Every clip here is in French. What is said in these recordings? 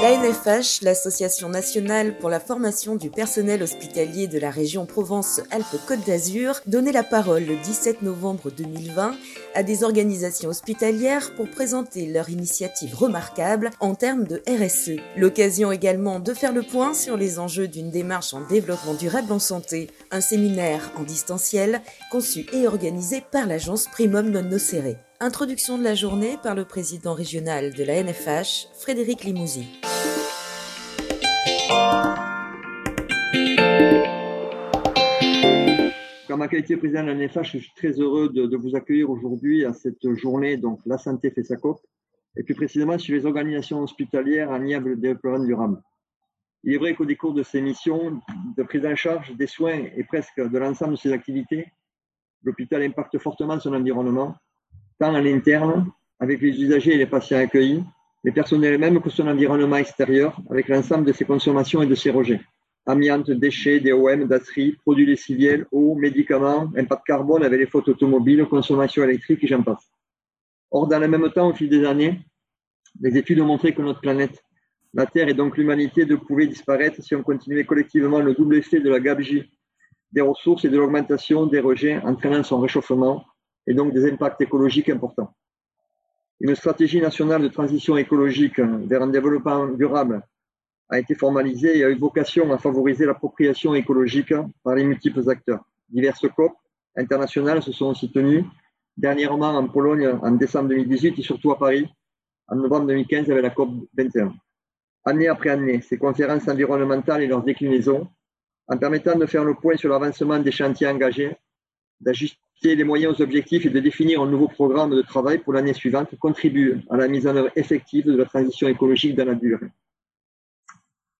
La NFH, l'Association nationale pour la formation du personnel hospitalier de la région Provence-Alpes-Côte d'Azur, donnait la parole le 17 novembre 2020 à des organisations hospitalières pour présenter leur initiative remarquable en termes de RSE. L'occasion également de faire le point sur les enjeux d'une démarche en développement durable en santé, un séminaire en distanciel conçu et organisé par l'agence Primum Non Nocere. Introduction de la journée par le président régional de la NFH, Frédéric Limousi. En ma qualité de président de la NFH, je suis très heureux de, vous accueillir aujourd'hui à cette journée, donc La Santé fait sa COP, et plus précisément sur les organisations hospitalières avec le développement durable. Il est vrai qu'au décours de ces missions de prise en charge des soins et presque de l'ensemble de ses activités, l'hôpital impacte fortement son environnement, tant à l'interne, avec les usagers et les patients accueillis, les personnels même que son environnement extérieur, avec l'ensemble de ses consommations et de ses rejets. Amiante, déchets, DOM, DASRI, produits lessiviels, eau, médicaments, impact carbone avec les fautes automobiles, consommation électrique et j'en passe. Or, dans le même temps, au fil des années, les études ont montré que notre planète, la Terre et donc l'humanité ne pouvaient disparaître si on continuait collectivement le double effet de la gabegie des ressources et de l'augmentation des rejets entraînant son réchauffement et donc des impacts écologiques importants. Une stratégie nationale de transition écologique vers un développement durable a été formalisée et a eu vocation à favoriser l'appropriation écologique par les multiples acteurs. Diverses COP internationales se sont aussi tenues, dernièrement en Pologne en décembre 2018 et surtout à Paris en novembre 2015 avec la COP 21. Année après année, ces conférences environnementales et leurs déclinaisons, en permettant de faire le point sur l'avancement des chantiers engagés, d'ajuster les moyens aux objectifs et de définir un nouveau programme de travail pour l'année suivante contribue à la mise en œuvre effective de la transition écologique dans la durée.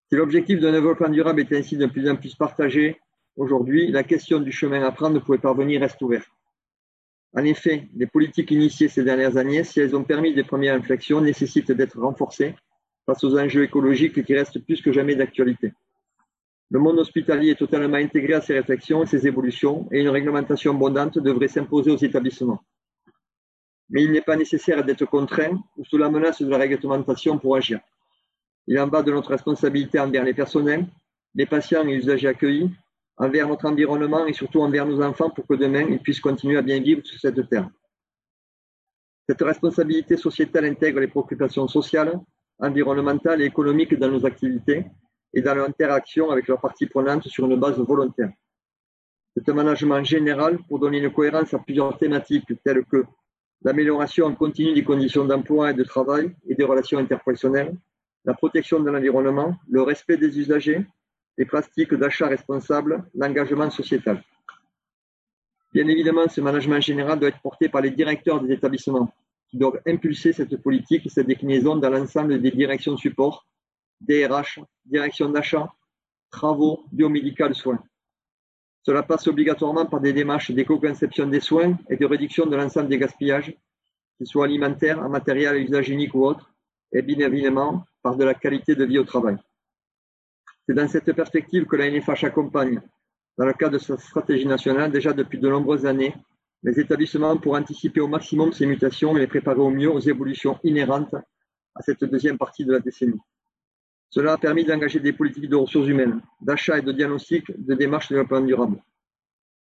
Si l'objectif d'un développement durable est ainsi de plus en plus partagé, aujourd'hui, la question du chemin à prendre pour y parvenir reste ouverte. En effet, les politiques initiées ces dernières années, si elles ont permis des premières inflexions, nécessitent d'être renforcées face aux enjeux écologiques qui restent plus que jamais d'actualité. Le monde hospitalier est totalement intégré à ces réflexions et ces évolutions et une réglementation abondante devrait s'imposer aux établissements. Mais il n'est pas nécessaire d'être contraint ou sous la menace de la réglementation pour agir. Il en va de notre responsabilité envers les personnels, les patients et usagers accueillis, envers notre environnement et surtout envers nos enfants pour que demain ils puissent continuer à bien vivre sur cette terre. Cette responsabilité sociétale intègre les préoccupations sociales, environnementales et économiques dans nos activités et dans l'interaction avec leurs parties prenantes sur une base volontaire. C'est un management général pour donner une cohérence à plusieurs thématiques telles que l'amélioration continue des conditions d'emploi et de travail et des relations interprofessionnelles, la protection de l'environnement, le respect des usagers, les pratiques d'achat responsables, l'engagement sociétal. Bien évidemment, ce management général doit être porté par les directeurs des établissements qui doivent impulser cette politique et cette déclinaison dans l'ensemble des directions support, DRH, direction d'achat, travaux, biomédical, soins. Cela passe obligatoirement par des démarches d'éco-conception des soins et de réduction de l'ensemble des gaspillages, qu'ils soient alimentaires, en matériel à usage unique ou autre, et bien évidemment par de la qualité de vie au travail. C'est dans cette perspective que la NFH accompagne, dans le cadre de sa stratégie nationale, déjà depuis de nombreuses années, les établissements pour anticiper au maximum ces mutations et les préparer au mieux aux évolutions inhérentes à cette deuxième partie de la décennie. Cela a permis d'engager des politiques de ressources humaines, d'achat et de diagnostic de démarches de développement durable.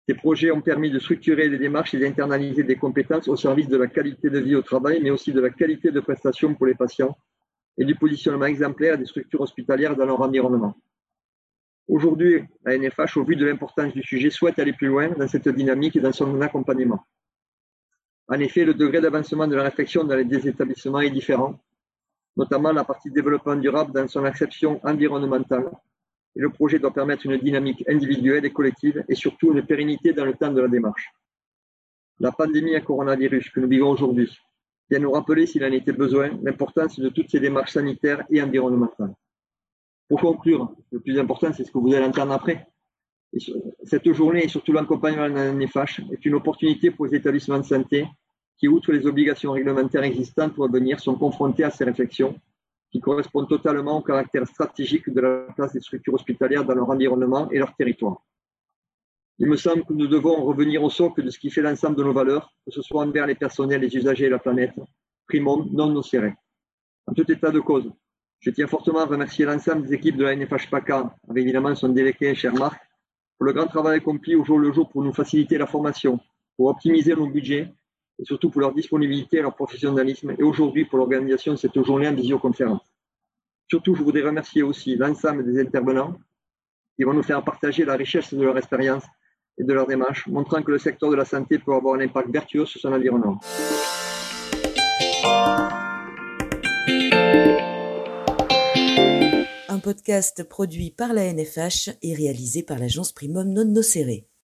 Ces projets ont permis de structurer les démarches et d'internaliser des compétences au service de la qualité de vie au travail, mais aussi de la qualité de prestation pour les patients et du positionnement exemplaire des structures hospitalières dans leur environnement. Aujourd'hui, la NFH, au vu de l'importance du sujet, souhaite aller plus loin dans cette dynamique et dans son accompagnement. En effet, le degré d'avancement de la réflexion dans les établissements est différent, notamment la partie développement durable dans son acception environnementale. Et le projet doit permettre une dynamique individuelle et collective et surtout une pérennité dans le temps de la démarche. La pandémie à coronavirus que nous vivons aujourd'hui vient nous rappeler, s'il en était besoin, l'importance de toutes ces démarches sanitaires et environnementales. Pour conclure, le plus important, c'est ce que vous allez entendre après. cette journée et surtout l'accompagnement la NFH est une opportunité pour les établissements de santé qui, outre les obligations réglementaires existantes pour venir, sont confrontés à ces réflexions qui correspondent totalement au caractère stratégique de la place des structures hospitalières dans leur environnement et leur territoire. Il me semble que nous devons revenir au socle de ce qui fait l'ensemble de nos valeurs, que ce soit envers les personnels, les usagers et la planète, primum non nocere. En tout état de cause, Je tiens fortement à remercier l'ensemble des équipes de la NFH PACA, avec évidemment son délégué, cher Marc, pour le grand travail accompli au jour le jour pour nous faciliter la formation, pour optimiser nos budgets et surtout pour leur disponibilité et leur professionnalisme et aujourd'hui pour l'organisation de cette journée en visioconférence. Surtout, je voudrais remercier aussi l'ensemble des intervenants qui vont nous faire partager la richesse de leur expérience et de leur démarche, montrant que le secteur de la santé peut avoir un impact vertueux sur son environnement. Un podcast produit par la NFH et réalisé par l'agence Primum Non Nocere.